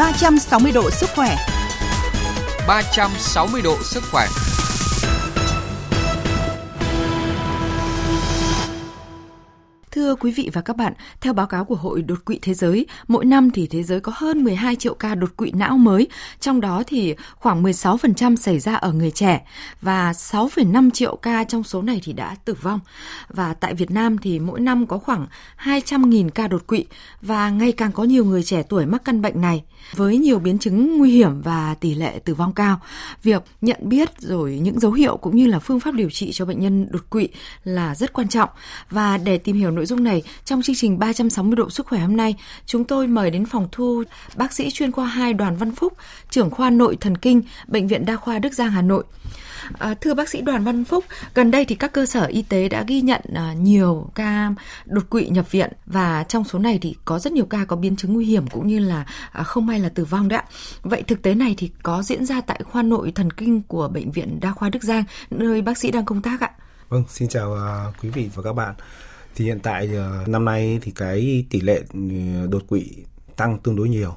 360 độ sức khỏe. 360 độ sức khỏe. Thưa quý vị và các bạn, theo báo cáo của Hội đột quỵ thế giới, mỗi năm thì thế giới có hơn 12 triệu ca đột quỵ não mới, trong đó thì khoảng 16% xảy ra ở người trẻ và 6,5 triệu ca trong số này thì đã tử vong. Và tại Việt Nam thì mỗi năm có khoảng 200.000 ca đột quỵ và ngày càng có nhiều người trẻ tuổi mắc căn bệnh này với nhiều biến chứng nguy hiểm và tỷ lệ tử vong cao. Việc nhận biết rồi những dấu hiệu cũng như là phương pháp điều trị cho bệnh nhân đột quỵ là rất quan trọng và để tìm hiểu nội dung này trong chương trình 360 độ sức khỏe hôm nay, chúng tôi mời đến phòng thu bác sĩ chuyên khoa 2 Đoàn Văn Phúc, trưởng khoa nội thần kinh, Bệnh viện Đa khoa Đức Giang Hà Nội. À, thưa bác sĩ Đoàn Văn Phúc, gần đây thì các cơ sở y tế đã ghi nhận à, nhiều ca đột quỵ nhập viện và trong số này thì có rất nhiều ca có biến chứng nguy hiểm cũng như là à, không may là tử vong đấy ạ. Vậy thực tế này thì có diễn ra tại khoa nội thần kinh của bệnh viện Đa khoa Đức Giang nơi bác sĩ đang công tác ạ. Vâng, xin chào uh, quý vị và các bạn thì hiện tại uh, năm nay thì cái tỷ lệ ừ, đột quỵ tăng tương đối nhiều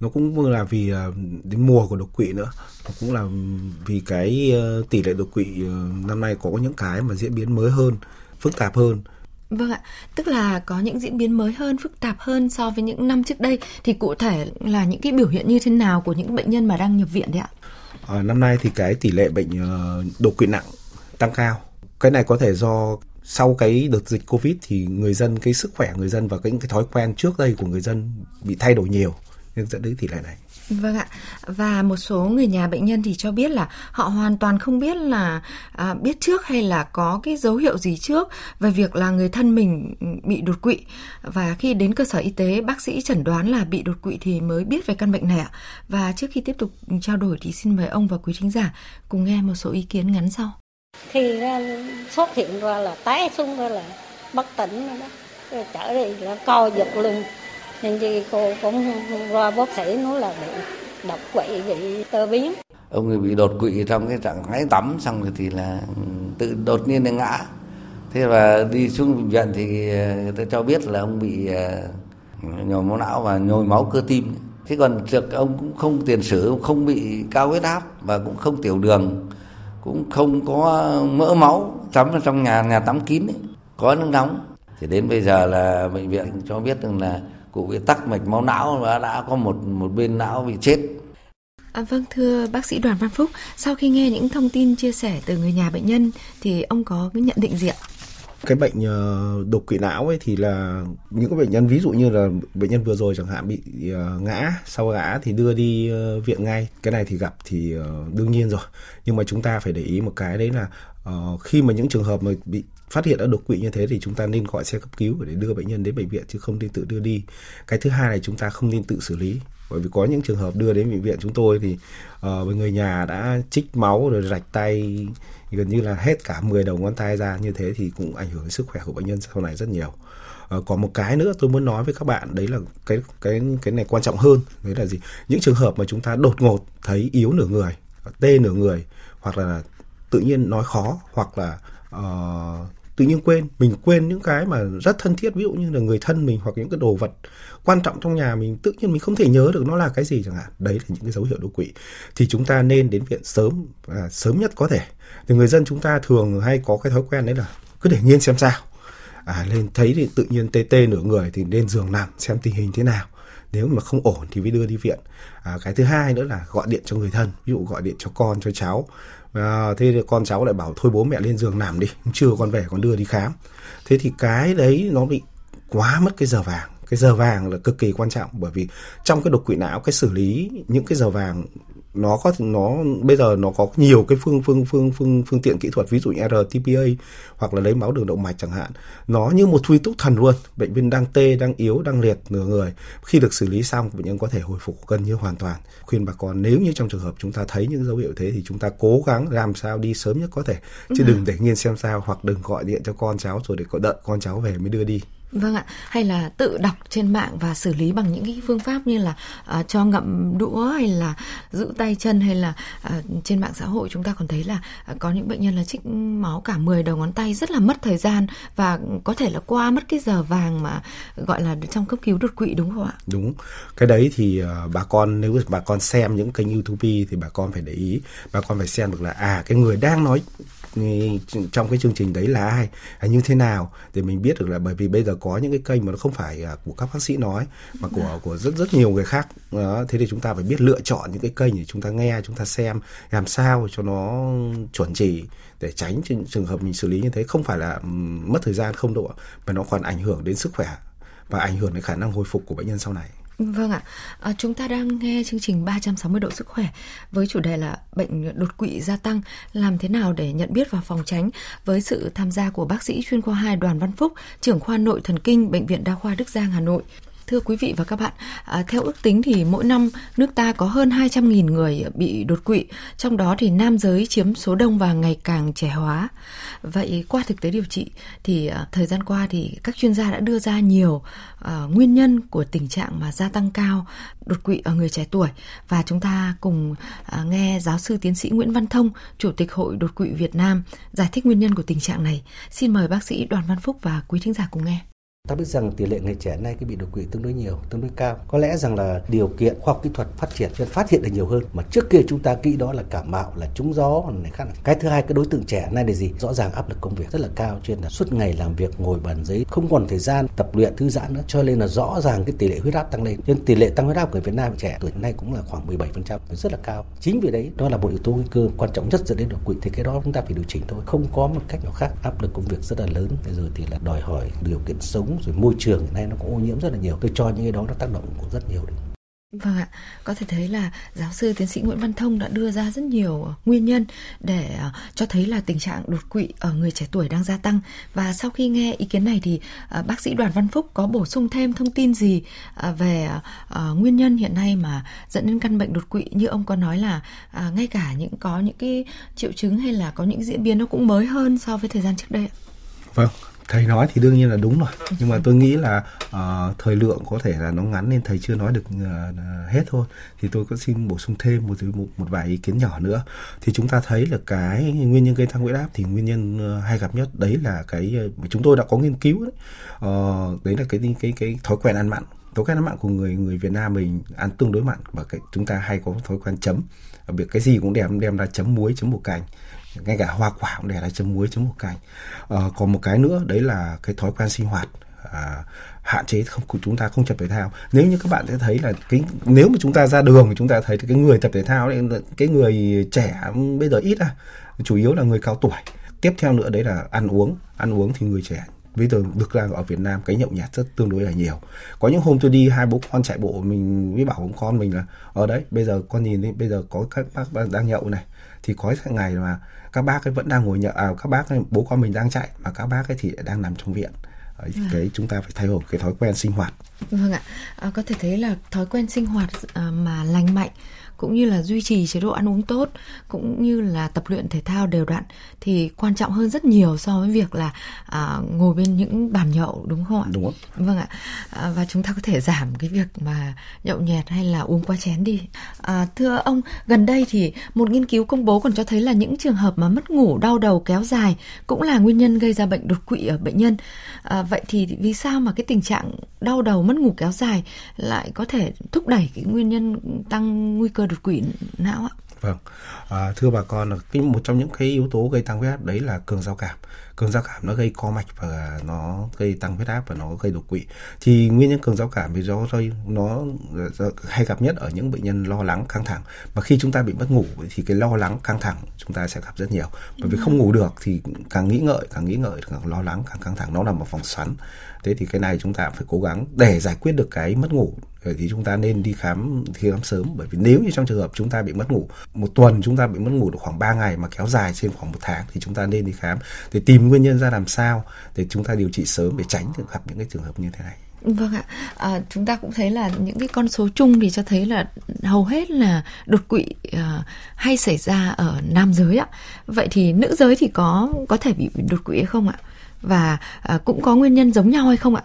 nó cũng là vì uh, đến mùa của đột quỵ nữa nó cũng là vì cái uh, tỷ lệ đột quỵ năm nay có những cái mà diễn biến mới hơn phức tạp hơn Vâng ạ, tức là có những diễn biến mới hơn, phức tạp hơn so với những năm trước đây thì cụ thể là những cái biểu hiện như thế nào của những bệnh nhân mà đang nhập viện đấy ạ? À, năm nay thì cái tỷ lệ bệnh đột quỵ nặng tăng cao. Cái này có thể do sau cái đợt dịch covid thì người dân cái sức khỏe người dân và cái, những cái thói quen trước đây của người dân bị thay đổi nhiều nên dẫn đến tỷ lệ này. Vâng ạ. Và một số người nhà bệnh nhân thì cho biết là họ hoàn toàn không biết là à, biết trước hay là có cái dấu hiệu gì trước về việc là người thân mình bị đột quỵ và khi đến cơ sở y tế bác sĩ chẩn đoán là bị đột quỵ thì mới biết về căn bệnh này ạ. Và trước khi tiếp tục trao đổi thì xin mời ông và quý thính giả cùng nghe một số ý kiến ngắn sau khi ra xuất hiện ra là té xuống ra là bất tỉnh rồi đó. Rồi trở đi là co giật luôn nên gì cô cũng qua bác sĩ nói là bị đột quỵ bị tơ biến ông ấy bị đột quỵ trong cái trạng thái tắm, xong rồi thì là ừ, tự đột nhiên là ngã. Thế và đi xuống bệnh viện thì ờ, người ta cho biết là ông bị ờ, nhồi máu não và nhồi máu cơ tim. Thế còn trước ông cũng không tiền sử, không bị cao huyết áp và cũng không tiểu đường cũng không có mỡ máu tắm ở trong nhà nhà tắm kín ấy, có nước nóng thì đến bây giờ là bệnh viện cho biết rằng là cụ bị tắc mạch máu não và đã có một một bên não bị chết À, vâng thưa bác sĩ Đoàn Văn Phúc, sau khi nghe những thông tin chia sẻ từ người nhà bệnh nhân thì ông có cái nhận định gì ạ? Cái bệnh ờ, đột quỵ não ấy thì là những cái bệnh nhân ví dụ như là bệnh nhân vừa rồi chẳng hạn bị ờ, ngã sau ngã thì đưa đi ờ, viện ngay. Cái này thì gặp thì đương nhiên rồi. Nhưng mà chúng ta phải để ý một cái đấy là khi mà những trường hợp mà bị phát hiện đã đột quỵ như thế thì chúng ta nên gọi xe cấp cứu để đưa bệnh nhân đến bệnh viện chứ không nên tự đưa đi. Cái thứ hai là chúng ta không nên tự xử lý. Bởi vì có những trường hợp đưa đến bệnh viện chúng tôi thì uh, người nhà đã trích máu rồi rạch tay gần như là hết cả 10 đầu ngón tay ra như thế thì cũng ảnh hưởng đến sức khỏe của bệnh nhân sau này rất nhiều. À, còn một cái nữa tôi muốn nói với các bạn đấy là cái cái cái này quan trọng hơn đấy là gì? Những trường hợp mà chúng ta đột ngột thấy yếu nửa người tê nửa người hoặc là tự nhiên nói khó hoặc là uh, tự nhiên quên mình quên những cái mà rất thân thiết ví dụ như là người thân mình hoặc những cái đồ vật quan trọng trong nhà mình tự nhiên mình không thể nhớ được nó là cái gì chẳng hạn. Đấy là những cái dấu hiệu đột quỵ. Thì chúng ta nên đến viện sớm à, sớm nhất có thể. Thì người dân chúng ta thường hay có cái thói quen đấy là cứ để nghiên xem sao. À lên thấy thì tự nhiên tê tê nửa người thì lên giường nằm xem tình hình thế nào. Nếu mà không ổn thì mới đưa đi viện. À, cái thứ hai nữa là gọi điện cho người thân ví dụ gọi điện cho con cho cháu à, thế thì con cháu lại bảo thôi bố mẹ lên giường nằm đi chưa con về con đưa đi khám. Thế thì cái đấy nó bị quá mất cái giờ vàng. Cái giờ vàng là cực kỳ quan trọng bởi vì trong cái đột quỵ não cái xử lý những cái giờ vàng nó có nó bây giờ nó có nhiều cái phương phương phương phương phương tiện kỹ thuật ví dụ như RTPA hoặc là lấy máu đường động mạch chẳng hạn. Nó như một thuy túc thần luôn bệnh nhân đang tê đang yếu đang liệt nửa người. Khi được xử lý xong bệnh nhân có thể hồi phục gần như hoàn toàn. Khuyên bà con nếu như trong trường hợp chúng ta thấy những dấu hiệu thế thì chúng ta cố gắng làm sao đi sớm nhất có thể. Chứ đừng để nghiên xem sao hoặc đừng gọi điện cho con cháu rồi để đợi con cháu về mới đưa đi Vâng ạ, hay là tự đọc trên mạng và xử lý bằng những cái phương pháp như là uh, cho ngậm đũa hay là giữ tay chân hay là uh, trên mạng xã hội chúng ta còn thấy là uh, có những bệnh nhân là trích máu cả 10 đầu ngón tay rất là mất thời gian và có thể là qua mất cái giờ vàng mà gọi là trong cấp cứu đột quỵ đúng không ạ? Đúng. Cái đấy thì uh, bà con nếu bà con xem những kênh YouTube thì bà con phải để ý, bà con phải xem được là à cái người đang nói trong cái chương trình đấy là ai hay như thế nào để mình biết được là bởi vì bây giờ có những cái kênh mà nó không phải à, của các bác sĩ nói mà của của rất rất nhiều người khác. Đó, thế thì chúng ta phải biết lựa chọn những cái kênh để chúng ta nghe chúng ta xem làm sao cho nó chuẩn chỉ để tránh trường hợp mình xử lý như thế. Không phải là ừ, mất thời gian không độ mà nó còn ảnh hưởng đến sức khỏe và ảnh hưởng đến khả năng hồi phục của bệnh nhân sau này. Vâng ạ, à, chúng ta đang nghe chương trình 360 độ sức khỏe với chủ đề là bệnh đột quỵ gia tăng, làm thế nào để nhận biết và phòng tránh? Với sự tham gia của bác sĩ chuyên khoa 2 Đoàn Văn Phúc, trưởng khoa nội thần kinh Bệnh viện Đa khoa Đức Giang Hà Nội. Thưa quý vị và các bạn, à, theo ước tính thì mỗi năm nước ta có hơn 200.000 người bị đột quỵ, trong đó thì nam giới chiếm số đông và ngày càng trẻ hóa. Vậy qua thực tế điều trị thì à, thời gian qua thì các chuyên gia đã đưa ra nhiều à, nguyên nhân của tình trạng mà gia tăng cao đột quỵ ở người trẻ tuổi và chúng ta cùng à, nghe giáo sư tiến sĩ Nguyễn Văn Thông, chủ tịch Hội đột quỵ Việt Nam giải thích nguyên nhân của tình trạng này. Xin mời bác sĩ Đoàn Văn Phúc và quý thính giả cùng nghe. Ta biết rằng tỷ lệ người trẻ nay cái bị đột quỵ tương đối nhiều, tương đối cao. Có lẽ rằng là điều kiện khoa học kỹ thuật phát triển nên phát hiện được nhiều hơn. Mà trước kia chúng ta nghĩ đó là cảm mạo, là trúng gió này khác. Cái thứ hai cái đối tượng trẻ nay là gì? Rõ ràng áp lực công việc rất là cao, trên là suốt ngày làm việc ngồi bàn giấy, không còn thời gian tập luyện thư giãn nữa. Cho nên là rõ ràng cái tỷ lệ huyết áp tăng lên. Nhưng tỷ lệ tăng huyết áp của người Việt Nam trẻ tuổi nay cũng là khoảng 17%, rất là cao. Chính vì đấy đó là một yếu tố nguy cơ quan trọng nhất dẫn đến đột quỵ thì cái đó chúng ta phải điều chỉnh thôi. Không có một cách nào khác. Áp lực công việc rất là lớn, bây giờ thì là đòi hỏi điều kiện sống rồi môi trường nay nó cũng ô nhiễm rất là nhiều tôi cho những cái đó nó tác động cũng rất nhiều đấy Vâng ạ, có thể thấy là giáo sư tiến sĩ Nguyễn Văn Thông đã đưa ra rất nhiều nguyên nhân để ờ, cho thấy là tình trạng đột quỵ ở người trẻ tuổi đang gia tăng. Và sau khi nghe ý kiến này thì ờ, bác sĩ Đoàn Văn Phúc có bổ sung thêm thông tin gì ờ, về nguyên nhân hiện nay mà dẫn đến căn bệnh đột quỵ như ông có nói là ngay cả những có những cái triệu chứng hay là có những diễn biến nó cũng mới hơn so với thời gian trước đây ạ? Vâng, thầy nói thì đương nhiên là đúng rồi. Nhưng mà tôi nghĩ là uh, thời lượng có thể là nó ngắn nên thầy chưa nói được uh, hết thôi. Thì tôi có xin bổ sung thêm một, một một vài ý kiến nhỏ nữa. Thì chúng ta thấy là cái nguyên nhân gây tăng huyết áp thì nguyên nhân uh, hay gặp nhất đấy là cái uh, chúng tôi đã có nghiên cứu đấy. Uh, đấy là cái cái cái thói quen ăn mặn. Thói quen ăn mặn của người người Việt Nam mình ăn tương đối mặn và cái chúng ta hay có thói quen chấm. Việc cái gì cũng đem đem ra chấm muối chấm bột canh ngay cả hoa quả cũng để lại chấm muối chấm bột canh à, ờ, còn một cái nữa đấy là cái thói quen sinh hoạt. À, hạn chế không chúng ta không tập thể thao. Nếu như các bạn sẽ thấy là cái nếu mà chúng ta ra đường thì chúng ta thấy cái người tập thể thao đấy cái người trẻ bây giờ ít à chủ yếu là người cao tuổi. Tiếp theo nữa đấy là ăn uống. Ăn uống thì người trẻ bây giờ được ra ở Việt Nam cái nhậu nhạt rất tương đối là nhiều. Có những hôm tôi đi hai bố con chạy bộ mình mới bảo con mình là ở đấy bây giờ con nhìn đi bây giờ có các bác đang nhậu này thì có ngày mà các bác ấy vẫn đang ngồi nhậu à, các bác ấy, bố con mình đang chạy mà các bác ấy thì đang nằm trong viện à. cái chúng ta phải thay đổi cái thói quen sinh hoạt vâng ạ à, có thể thấy là thói quen sinh hoạt à, mà lành mạnh cũng như là duy trì chế độ ăn uống tốt cũng như là tập luyện thể thao đều đặn thì quan trọng hơn rất nhiều so với việc là à, ngồi bên những bàn nhậu đúng không ạ? Đúng. Vâng ạ. À, và chúng ta có thể giảm cái việc mà nhậu nhẹt hay là uống quá chén đi. À, thưa ông, gần đây thì một nghiên cứu công bố còn cho thấy là những trường hợp mà mất ngủ, đau đầu kéo dài cũng là nguyên nhân gây ra bệnh đột quỵ ở bệnh nhân. À, vậy thì vì sao mà cái tình trạng đau đầu mất ngủ kéo dài lại có thể thúc đẩy cái nguyên nhân tăng nguy cơ đột quỵ não ạ? Vâng, à, thưa bà con là cái một trong những cái yếu tố gây tăng huyết áp đấy là cường giao cảm. Cường giao cảm nó gây co mạch và nó gây tăng huyết áp và nó gây đột quỵ. Thì nguyên nhân cường giao cảm vì do thôi nó hay gặp nhất ở những bệnh nhân lo lắng căng thẳng. Mà khi chúng ta bị mất ngủ thì cái lo lắng căng thẳng chúng ta sẽ gặp rất nhiều. Bởi vì không ngủ được thì càng nghĩ ngợi, càng nghĩ ngợi càng lo lắng, càng căng thẳng nó là một vòng xoắn. Thế thì cái này chúng ta phải cố gắng để giải quyết được cái mất ngủ thì chúng ta nên đi khám khi khám sớm bởi vì nếu như trong trường hợp chúng ta bị mất ngủ một tuần chúng ta bị mất ngủ được khoảng 3 ngày mà kéo dài trên khoảng một tháng thì chúng ta nên đi khám để tìm nguyên nhân ra làm sao để chúng ta điều trị sớm để tránh được gặp những cái trường hợp như thế này. Vâng ạ, à, chúng ta cũng thấy là những cái con số chung thì cho thấy là hầu hết là đột quỵ uh, hay xảy ra ở nam giới ạ. Vậy thì nữ giới thì có có thể bị đột quỵ hay không ạ? Và uh, cũng có nguyên nhân giống nhau hay không ạ?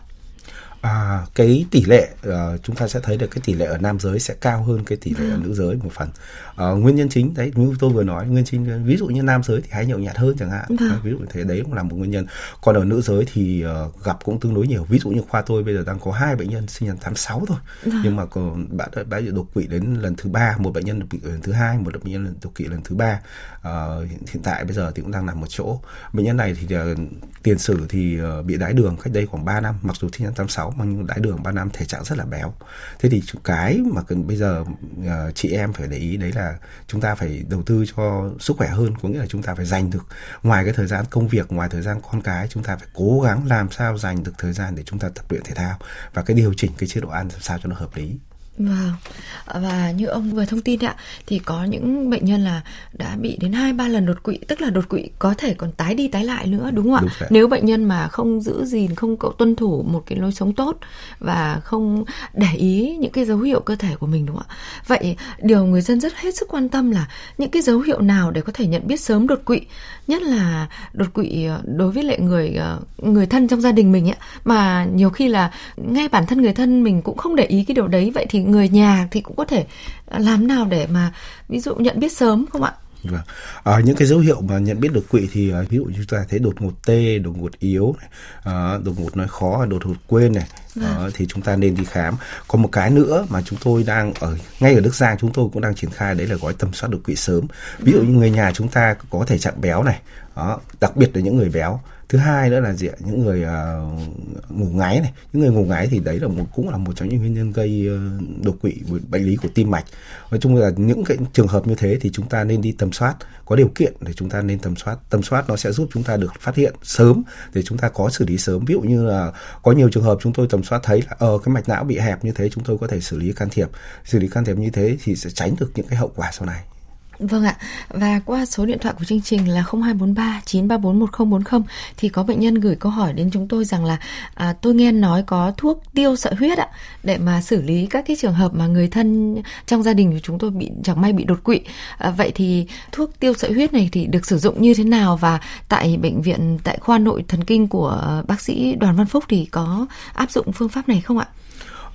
à, cái tỷ lệ à, chúng ta sẽ thấy được cái tỷ lệ ở nam giới sẽ cao hơn cái tỷ lệ ở ừ. nữ giới một phần. À, nguyên nhân chính đấy như tôi vừa nói nguyên chính ví dụ như nam giới thì hay nhậu nhạt hơn chẳng hạn. À, ví dụ như thế đấy cũng là một nguyên nhân. Còn ở nữ giới thì uh, gặp cũng tương đối nhiều. Ví dụ như khoa tôi bây giờ đang có hai bệnh nhân sinh năm tháng 6 thôi. Ừ. nhưng mà còn bạn đã đột quỵ đến lần thứ ba một bệnh nhân đột quỵ lần thứ hai một bệnh nhân đột quỵ lần thứ ba. À, hiện, hiện tại bây giờ thì cũng đang nằm một chỗ. Bệnh nhân này thì uh, tiền sử thì uh, bị đái đường cách đây khoảng 3 năm mặc dù sinh năm tháng 6 béo mà nhưng đái đường ban năm thể trạng rất là béo. Thế thì cái mà cần bây giờ uh, chị em phải để ý đấy là chúng ta phải đầu tư cho sức khỏe hơn có nghĩa là chúng ta phải dành được ngoài cái thời gian công việc ngoài thời gian con cái chúng ta phải cố gắng làm sao dành được thời gian để chúng ta tập luyện thể thao và cái điều chỉnh cái chế độ ăn làm sao cho nó hợp lý. Vâng. Và như ông vừa thông tin ạ, thì có những bệnh nhân là đã bị đến hai ba lần đột quỵ, tức là đột quỵ có thể còn tái đi tái lại nữa đúng không ạ? Đúng Nếu bệnh nhân mà không giữ gìn, không tuân thủ một cái lối sống tốt và không để ý những cái dấu hiệu cơ thể của mình đúng không ạ? Vậy điều người dân rất hết sức quan tâm là những cái dấu hiệu nào để có thể nhận biết sớm đột quỵ, nhất là đột quỵ ờ, đối với lại người ờ, người thân trong gia đình mình ấy, mà nhiều khi là ngay bản thân người thân mình cũng không để ý cái điều đấy vậy thì người nhà thì cũng có thể à, làm nào để mà ví dụ nhận biết sớm không ạ? Vâng. À, những cái dấu hiệu mà nhận biết đột quỵ thì à, ví dụ chúng ta thấy đột ngột tê, đột ngột yếu, này, à, đột ngột nói khó, đột ngột quên này, vâng. Ờ, thì chúng ta nên đi khám. Còn một cái nữa mà chúng tôi đang ở ngay ở Đức Giang chúng tôi cũng đang triển khai đấy là gói tầm soát đột quỵ sớm. Ví dụ như người nhà chúng ta có thể trạng béo này, đó, đặc biệt là những người béo. Thứ hai nữa là gì ạ? Những người uh, ngủ ngáy này. Những người ngủ ngáy thì đấy là một cũng là một trong những nguyên nhân gây uh, đột quỵ bệnh lý của tim mạch. Nói chung là những cái trường hợp như thế thì chúng ta nên đi tầm soát. Có điều kiện để chúng ta nên tầm soát. Tầm soát nó sẽ giúp chúng ta được phát hiện sớm để chúng ta có xử lý sớm. Ví dụ như là có nhiều trường hợp chúng tôi tầm tầm soát thấy là ờ cái mạch não bị hẹp như thế, chúng tôi có thể xử lý can thiệp. Xử lý can thiệp như thế thì sẽ tránh được những cái hậu quả sau này. Vâng ạ, và qua số điện thoại của chương trình là 0243 934 1040 thì có bệnh nhân gửi câu hỏi đến chúng tôi rằng là à, tôi nghe nói có thuốc tiêu sợi huyết ạ để mà xử lý các cái trường hợp mà người thân trong gia đình của chúng tôi bị chẳng may bị đột quỵ. À, vậy thì thuốc tiêu sợi huyết này thì được sử dụng như thế nào và tại bệnh viện tại khoa nội thần kinh của bác sĩ Đoàn Văn Phúc thì có áp dụng phương pháp này không ạ?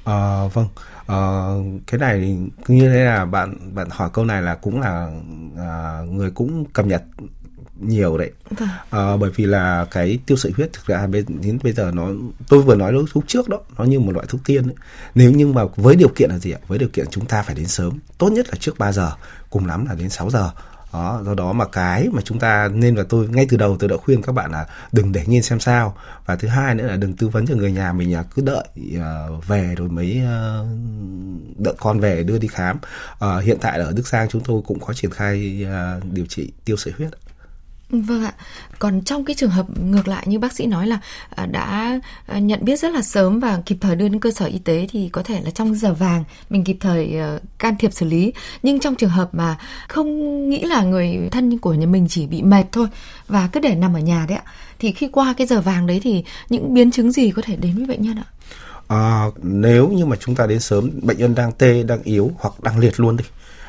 À, vâng uh, cái này như thế là bạn bạn hỏi câu này là cũng là uh, người cũng cập nhật nhiều đấy vâng. à, bởi vì là cái tiêu sợi huyết thực ra đến bây giờ nó tôi vừa nói lúc trước đó nó như một loại thuốc tiên ấy. nếu nhưng mà với điều kiện là gì ạ với điều kiện chúng ta phải đến sớm tốt nhất là trước 3 giờ cùng lắm là đến 6 giờ đó do đó mà cái mà chúng ta nên là tôi ngay từ đầu tôi đã khuyên các bạn là đừng để nhiên xem sao. Và thứ hai nữa là đừng tư vấn cho người nhà mình là cứ đợi uh, về rồi mới uh, đợi con về đưa đi khám. Uh, hiện tại ở Đức Giang chúng tôi cũng có triển khai uh, điều trị tiêu sợi huyết Vâng ạ. Còn trong cái trường hợp ngược lại như bác sĩ nói là à, đã à, nhận biết rất là sớm và kịp thời đưa đến cơ sở y tế thì có thể là trong giờ vàng mình kịp thời ờ, can thiệp xử lý. Nhưng trong trường hợp mà không nghĩ là người thân của nhà mình chỉ bị mệt thôi và cứ để nằm ở nhà đấy ạ, thì khi qua cái giờ vàng đấy thì những biến chứng gì có thể đến với bệnh nhân ạ? À, nếu như mà chúng ta đến sớm bệnh nhân đang tê đang yếu hoặc đang liệt luôn đi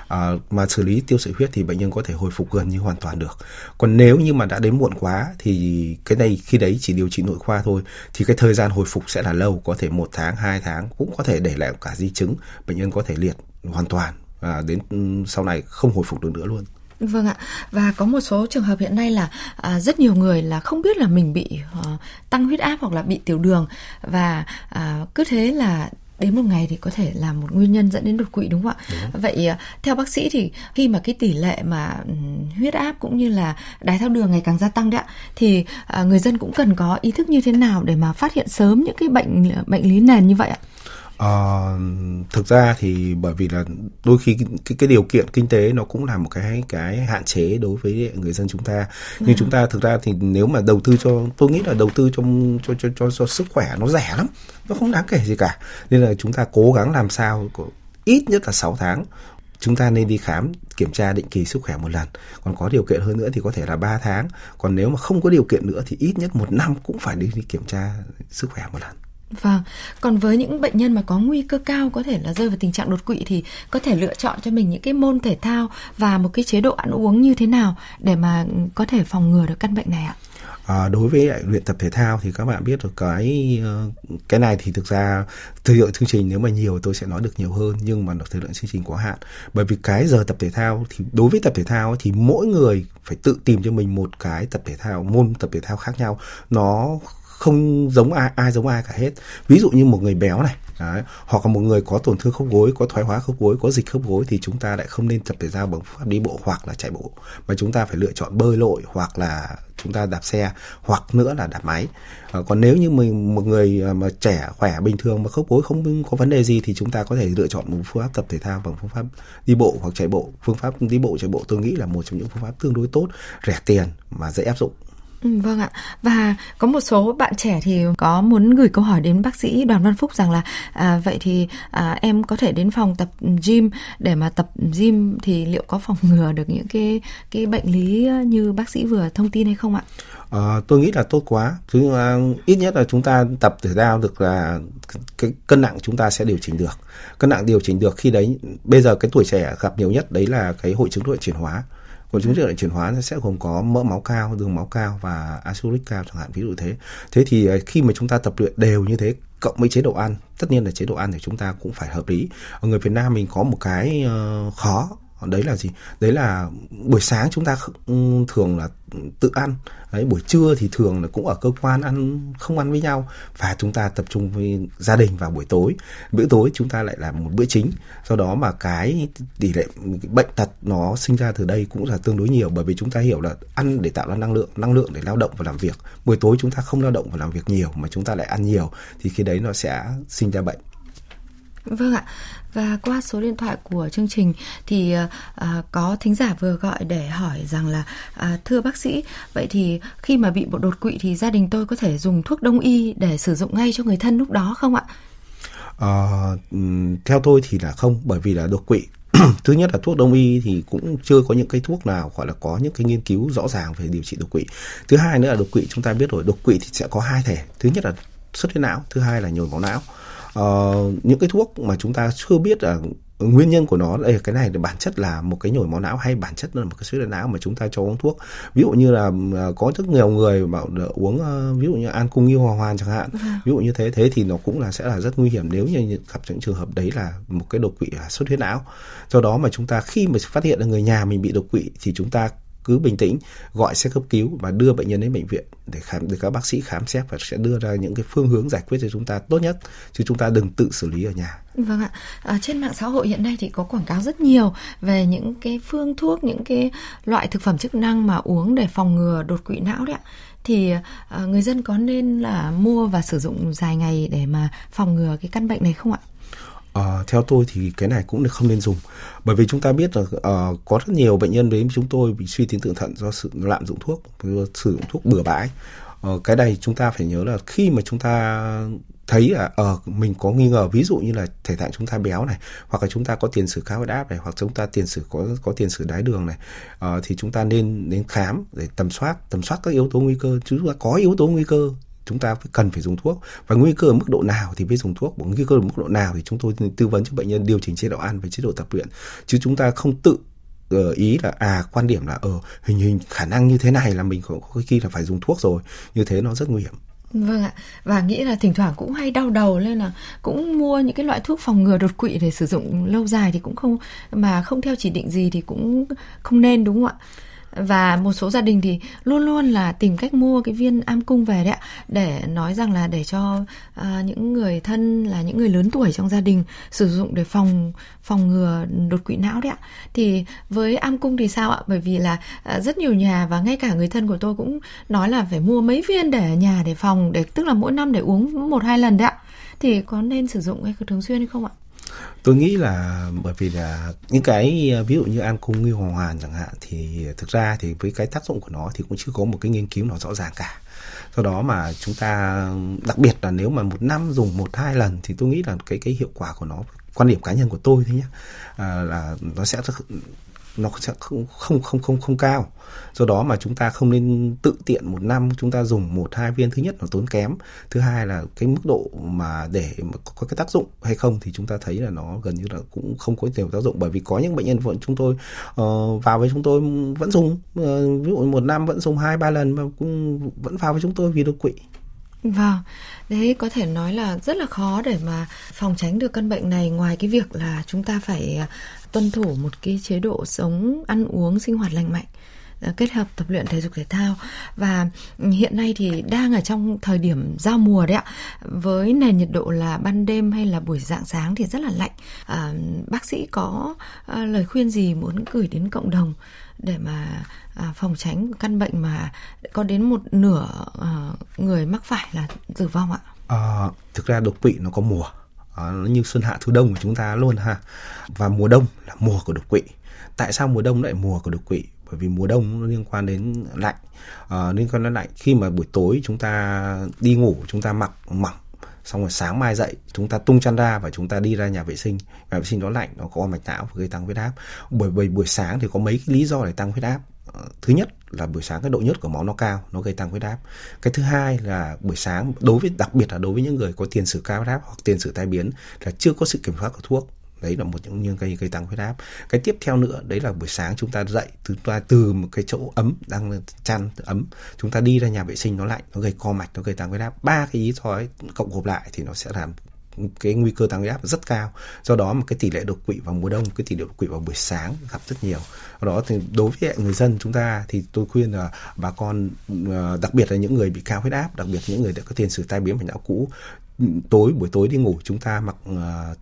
à, mà xử lý tiêu sợi huyết thì bệnh nhân có thể hồi phục gần như hoàn toàn được. Còn nếu như mà đã đến muộn quá thì cái này khi đấy chỉ điều trị nội khoa thôi thì cái thời gian hồi phục sẽ là lâu có thể một tháng hai tháng cũng có thể để lại cả di chứng bệnh nhân có thể liệt hoàn toàn và đến ừ, sau này không hồi phục được nữa luôn. Vâng ạ, và có một số trường hợp hiện nay là à, rất nhiều người là không biết là mình bị à, tăng huyết áp hoặc là bị tiểu đường. Và à, cứ thế là đến một ngày thì có thể là một nguyên nhân dẫn đến đột quỵ đúng không ạ? Đúng. Vậy à, theo bác sĩ thì khi mà cái tỷ lệ mà huyết áp cũng như là đái tháo đường ngày càng gia tăng đấy ạ, thì à, người dân cũng cần có ý thức như thế nào để mà phát hiện sớm những cái bệnh bệnh lý nền như vậy ạ? Uh, thực ra thì bởi vì là đôi khi cái, cái điều kiện kinh tế nó cũng là một cái cái hạn chế đối với người dân chúng ta. Nhưng à. chúng ta thực ra thì nếu mà đầu tư cho tôi nghĩ là đầu tư cho cho cho cho, cho sức khỏe nó rẻ lắm nó không đáng kể gì cả. Nên là chúng ta cố gắng làm sao ít nhất là 6 tháng chúng ta nên đi khám kiểm tra định kỳ sức khỏe một lần. Còn có điều kiện hơn nữa thì có thể là 3 tháng. Còn nếu mà không có điều kiện nữa thì ít nhất một năm cũng phải đi, đi kiểm tra sức khỏe một lần Vâng, còn với những bệnh nhân mà có nguy cơ cao có thể là rơi vào tình trạng đột quỵ thì có thể lựa chọn cho mình những cái môn thể thao và một cái chế độ ăn uống như thế nào để mà ừ, có thể phòng ngừa được căn bệnh này ạ? À, đối với luyện tập thể thao thì các bạn biết được cái ờ, cái này thì thực ra thời lượng chương trình nếu mà nhiều tôi sẽ nói được nhiều hơn nhưng mà thời lượng chương trình có hạn bởi vì cái giờ tập thể thao thì đối với tập thể thao thì mỗi người phải tự tìm cho mình một cái tập thể thao môn tập thể thao khác nhau nó không giống ai ai giống ai cả hết. Ví dụ như một người béo này Đấy. hoặc là một người có tổn thương khớp gối có thoái hóa khớp gối có dịch khớp gối thì chúng ta lại không nên tập thể thao bằng phương pháp đi bộ hoặc là chạy bộ mà chúng ta phải lựa chọn bơi lội hoặc là chúng ta đạp xe hoặc nữa là đạp máy. À, còn nếu như mình một người ờ, mà trẻ khỏe bình thường mà khớp gối không có vấn đề gì thì chúng ta có thể lựa chọn một phương pháp tập thể thao bằng phương pháp đi bộ hoặc chạy bộ. Phương pháp đi bộ chạy bộ tôi nghĩ là một trong những phương pháp tương đối tốt rẻ tiền mà dễ áp dụng. Ừ, vâng ạ. Và có một số bạn trẻ thì có muốn gửi câu hỏi đến bác sĩ Đoàn Văn Phúc rằng là à, vậy thì à, em có thể đến phòng tập gym để mà tập gym thì liệu có phòng ngừa được những cái cái bệnh lý như bác sĩ vừa thông tin hay không ạ? À, tôi nghĩ là tốt quá. Chứ à, ít nhất là chúng ta tập thể thao được là cái cân nặng chúng ta sẽ điều chỉnh được. Cân nặng điều chỉnh được khi đấy bây giờ cái tuổi trẻ gặp nhiều nhất đấy là cái hội chứng nội chuyển hóa còn chứng rượu chuyển hóa sẽ gồm có mỡ máu cao, đường máu cao và axit cao chẳng hạn, ví dụ thế. Thế thì à, khi mà chúng ta tập luyện đều như thế, cộng với chế độ ăn, tất nhiên là chế độ ăn thì chúng ta cũng phải hợp lý. Ở người Việt Nam mình có một cái ờ, khó đấy là gì? Đấy là buổi sáng chúng ta thường là tự ăn. Đấy, buổi trưa thì thường là cũng ở cơ quan ăn, không ăn với nhau. Và chúng ta tập trung với gia đình vào buổi tối. Bữa tối chúng ta lại là một bữa chính. Do đó mà cái tỷ lệ bệnh tật nó sinh ra từ đây cũng là tương đối nhiều. Bởi vì chúng ta hiểu là ăn để tạo ra năng lượng năng lượng để lao động và làm việc. Buổi tối chúng ta không lao động và làm việc nhiều mà chúng ta lại ăn nhiều, thì khi đấy nó sẽ sinh ra bệnh. Vâng ạ. Và qua số điện thoại của chương trình thì à, có thính giả vừa gọi để hỏi rằng là à, thưa bác sĩ, vậy thì khi mà bị bộ đột quỵ thì gia đình tôi có thể dùng thuốc đông y để sử dụng ngay cho người thân lúc đó không ạ? À, theo tôi thì là không, bởi vì là đột quỵ thứ nhất là thuốc đông y thì cũng chưa có những cái thuốc nào gọi là có những cái nghiên cứu rõ ràng về điều trị đột quỵ thứ hai nữa là đột quỵ chúng ta biết rồi đột quỵ thì sẽ có hai thể thứ nhất là xuất huyết não thứ hai là nhồi máu não uh, những cái thuốc mà chúng ta chưa biết là nguyên nhân của nó đây cái này thì bản chất là một cái nhồi máu não hay bản chất là một cái suy đa não mà chúng ta cho uống thuốc. Ví dụ như là ờ, có rất nhiều người bảo uống ờ, ví dụ như an cung yêu hòa hoàn chẳng hạn. Vâng. ví dụ như thế thế thì nó cũng là sẽ là rất nguy hiểm nếu như gặp những trường hợp đấy là một cái đột quỵ xuất huyết não. Do đó mà chúng ta khi mà phát hiện là người nhà mình bị đột quỵ thì chúng ta cứ bình tĩnh gọi xe cấp cứu và đưa bệnh nhân đến bệnh viện để khám để các bác sĩ khám xét và sẽ đưa ra những cái phương hướng giải quyết cho chúng ta tốt nhất chứ chúng ta đừng tự xử lý ở nhà. Vâng ạ. À, trên mạng xã hội hiện nay thì có quảng cáo rất nhiều về những cái phương thuốc, những cái loại thực phẩm chức năng mà uống để phòng ngừa đột quỵ não đấy ạ thì à, người dân có nên là mua và sử dụng dài ngày để mà phòng ngừa cái căn bệnh này không ạ? Uh, theo tôi thì cái này cũng không nên dùng. Bởi vì chúng ta biết là uh, có rất nhiều bệnh nhân đến chúng tôi bị suy tuyến thượng thận do sự lạm dụng thuốc sử dụng thuốc bừa bãi. Uh, cái này chúng ta phải nhớ là khi mà chúng ta thấy là ở uh, mình có nghi ngờ ví dụ như là thể trạng chúng ta béo này hoặc là chúng ta có tiền sử cao huyết áp này hoặc chúng ta tiền sử có có tiền sử đái đường này uh, thì chúng ta nên đến khám để tầm soát tầm soát các yếu tố nguy cơ. Chúng ta có yếu tố nguy cơ chúng ta cần phải dùng thuốc. Và nguy cơ ở mức độ nào thì mới dùng thuốc? Và nguy cơ ở mức độ nào thì chúng tôi tư vấn cho bệnh nhân điều chỉnh chế độ ăn và chế độ tập luyện. Chứ chúng ta không tự ờ, ý là à quan điểm là ở hình hình khả năng như thế này là mình có, có khi là phải dùng thuốc rồi. Như thế nó rất nguy hiểm. Vâng ạ, và nghĩ là thỉnh thoảng cũng hay đau đầu nên là cũng mua những cái loại thuốc phòng ngừa đột quỵ để sử dụng lâu dài thì cũng không mà không theo chỉ định gì thì cũng không nên đúng không ạ? Và một số gia đình thì luôn luôn là tìm cách mua cái viên am cung về đấy ạ. Để nói rằng là để cho à, những người thân là những người lớn tuổi trong gia đình sử dụng để phòng phòng ngừa đột quỵ não đấy ạ. Thì với am cung thì sao ạ? Bởi vì là à, rất nhiều nhà và ngay cả người thân của tôi cũng nói là phải mua mấy viên để ở nhà để phòng để tức là mỗi năm để uống một hai lần đấy ạ. Thì có nên sử dụng hay thường xuyên hay không ạ? Tôi nghĩ là bởi vì là những cái à, ví dụ như an cung nghi hoàng hoàn chẳng hạn thì thực ra thì với cái tác dụng của nó thì cũng chưa có một cái nghiên cứu nào rõ ràng cả. Do đó mà chúng ta đặc biệt là nếu mà một năm dùng một hai lần thì tôi nghĩ là cái cái hiệu quả của nó quan điểm cá nhân của tôi thế nhé à, là nó sẽ nó sẽ không không không không không cao. Do đó mà chúng ta không nên tự tiện một năm chúng ta dùng một hai viên. Thứ nhất là tốn kém. Thứ hai là cái mức độ mà để mà có cái tác dụng hay không thì chúng ta thấy là nó gần như là cũng không có nhiều tác dụng. Bởi vì có những bệnh nhân vẫn chúng tôi uh, vào với chúng tôi vẫn dùng uh, ví dụ một năm vẫn dùng hai ba lần mà cũng vẫn vào với chúng tôi vì đột quỵ. Vâng, đấy có thể nói là rất là khó để mà phòng tránh được căn bệnh này. Ngoài cái việc là chúng ta phải à, tuân thủ một cái chế độ sống ăn uống sinh hoạt lành mạnh à, kết hợp tập luyện thể dục thể thao. Và hiện nay thì đang ở trong thời điểm giao mùa đấy ạ. Với nền nhiệt độ là ban đêm hay là buổi dạng sáng thì rất là lạnh. À, bác sĩ có à, lời khuyên gì muốn gửi đến cộng đồng để mà à, phòng tránh căn bệnh mà có đến một nửa à, người mắc phải là tử vong ạ? À, thực ra đột quỵ nó có mùa. À, nó như xuân hạ thu đông của chúng ta luôn ha. Và mùa đông là mùa của đột quỵ. Tại sao mùa đông lại mùa của đột quỵ? Bởi vì mùa đông nó liên quan đến lạnh. À, liên quan đến lạnh khi mà buổi tối chúng ta đi ngủ chúng ta mặc mỏng xong rồi sáng mai dậy, chúng ta tung chăn ra và chúng ta đi ra nhà vệ sinh. Nhà vệ sinh nó lạnh, nó có mạch não và gây tăng huyết áp. Bởi vì buổi sáng thì có mấy cái lý do để tăng huyết áp. Ờ, thứ nhất là buổi sáng cái độ nhớt của máu nó cao, nó gây tăng huyết áp. Cái thứ hai là buổi sáng, đối với, đặc biệt là đối với những người có tiền sử cao huyết áp hoặc tiền sử tai biến là chưa có sự kiểm soát của thuốc đấy là một những những cây gây tăng huyết áp. Cái tiếp theo nữa đấy là buổi sáng chúng ta dậy từ ta từ một cái chỗ ấm đang chăn ấm chúng ta đi ra nhà vệ sinh nó lạnh nó gây co mạch nó gây tăng huyết áp. Ba cái ý thôi cộng gộp lại thì nó sẽ làm cái nguy cơ tăng huyết áp rất cao. Do đó mà cái tỷ lệ đột quỵ vào mùa đông cái tỷ lệ đột quỵ vào buổi sáng gặp rất nhiều. Do đó thì đối với người dân chúng ta thì tôi khuyên là bà con ờ, đặc biệt là những người bị cao huyết áp đặc biệt những người đã có tiền sử tai biến mạch não cũ tối buổi tối đi ngủ chúng ta mặc uh,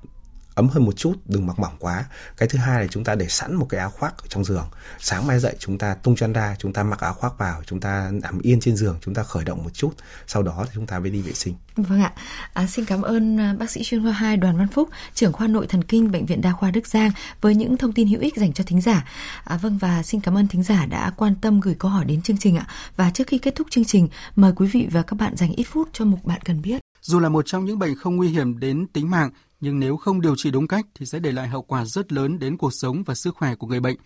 ấm hơn một chút đừng mặc mỏng quá. Cái thứ hai là chúng ta để sẵn một cái áo khoác ở trong giường. Sáng mai dậy chúng ta tung chăn ra chúng ta mặc áo khoác vào chúng ta nằm yên trên giường chúng ta khởi động một chút. Sau đó thì chúng ta mới đi vệ sinh. Vâng ạ. À, xin cảm ơn à, bác sĩ chuyên khoa 2 đoàn văn phúc trưởng khoa nội thần kinh bệnh viện đa khoa đức giang với những thông tin hữu ích dành cho thính giả. À, vâng và xin cảm ơn thính giả đã quan tâm gửi câu hỏi đến chương trình ạ. Và trước khi kết thúc chương trình mời quý vị và các bạn dành ít phút cho mục bạn cần biết. Dù là một trong những bệnh không nguy hiểm đến tính mạng nhưng nếu không điều trị đúng cách thì sẽ để lại hậu quả rất lớn đến cuộc sống và sức khỏe của người bệnh.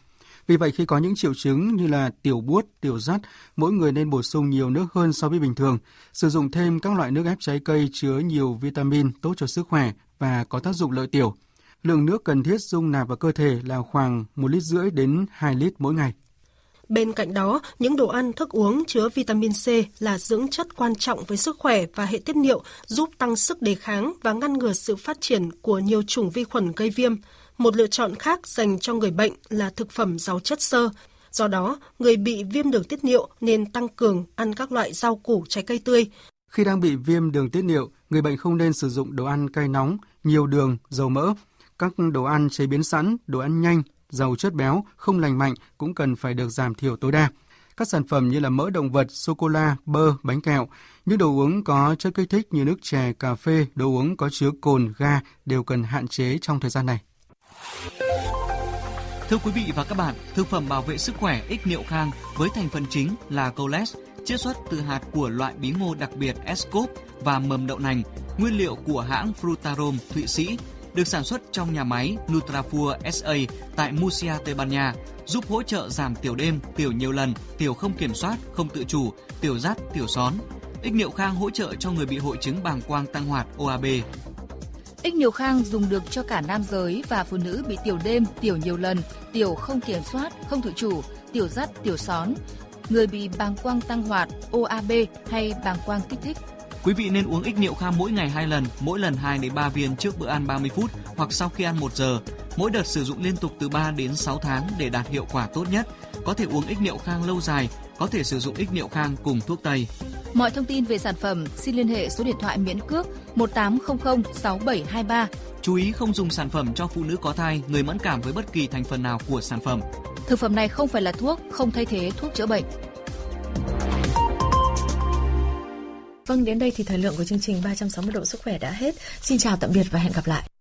Vì vậy khi có những triệu chứng như là tiểu buốt, tiểu rắt, mỗi người nên bổ sung nhiều nước hơn so với bình thường, sử dụng thêm các loại nước ép trái cây chứa nhiều vitamin tốt cho sức khỏe và có tác dụng lợi tiểu. Lượng nước cần thiết dung nạp vào cơ thể là khoảng 1 lít rưỡi đến 2 lít mỗi ngày. Bên cạnh đó, những đồ ăn, thức uống chứa vitamin C là dưỡng chất quan trọng với sức khỏe và hệ tiết niệu, giúp tăng sức đề kháng và ngăn ngừa sự phát triển của nhiều chủng vi khuẩn gây viêm. Một lựa chọn khác dành cho người bệnh là thực phẩm giàu chất xơ. Do đó, người bị viêm đường tiết niệu nên tăng cường ăn các loại rau củ, trái cây tươi. Khi đang bị viêm đường tiết niệu, người bệnh không nên sử dụng đồ ăn cay nóng, nhiều đường, dầu mỡ, các đồ ăn chế biến sẵn, đồ ăn nhanh, giàu chất béo, không lành mạnh cũng cần phải được giảm thiểu tối đa. Các sản phẩm như là mỡ động vật, sô-cô-la, bơ, bánh kẹo, những đồ uống có chất kích thích như nước chè, cà phê, đồ uống có chứa cồn, ga đều cần hạn chế trong thời gian này. Thưa quý vị và các bạn, thực phẩm bảo vệ sức khỏe ích niệu khang với thành phần chính là coles, chiết xuất từ hạt của loại bí ngô đặc biệt Escop và mầm đậu nành, nguyên liệu của hãng Frutarom Thụy Sĩ được sản xuất trong nhà máy Nutrafur SA tại Murcia, Tây Ban Nha, giúp hỗ trợ giảm tiểu đêm, tiểu nhiều lần, tiểu không kiểm soát, không tự chủ, tiểu rắt, tiểu són. Ích Niệu Khang hỗ trợ cho người bị hội chứng bàng quang tăng hoạt OAB. Ích Niệu Khang dùng được cho cả nam giới và phụ nữ bị tiểu đêm, tiểu nhiều lần, tiểu không kiểm soát, không tự chủ, tiểu rắt, tiểu són, người bị bàng quang tăng hoạt, OAB hay bàng quang kích thích. Quý vị nên uống ích niệu kham mỗi ngày 2 lần, mỗi lần 2 đến 3 viên trước bữa ăn 30 phút hoặc sau khi ăn 1 giờ. Mỗi đợt sử dụng liên tục từ 3 đến 6 tháng để đạt hiệu quả tốt nhất. Có thể uống ích niệu khang lâu dài, có thể sử dụng ích niệu khang cùng thuốc tây. Mọi thông tin về sản phẩm xin liên hệ số điện thoại miễn cước 1800 6723. Chú ý không dùng sản phẩm cho phụ nữ có thai, người mẫn cảm với bất kỳ thành phần nào của sản phẩm. Thực phẩm này không phải là thuốc, không thay thế thuốc chữa bệnh. Vâng, đến đây thì thời lượng của chương trình 360 độ sức khỏe đã hết. Xin chào tạm biệt và hẹn gặp lại.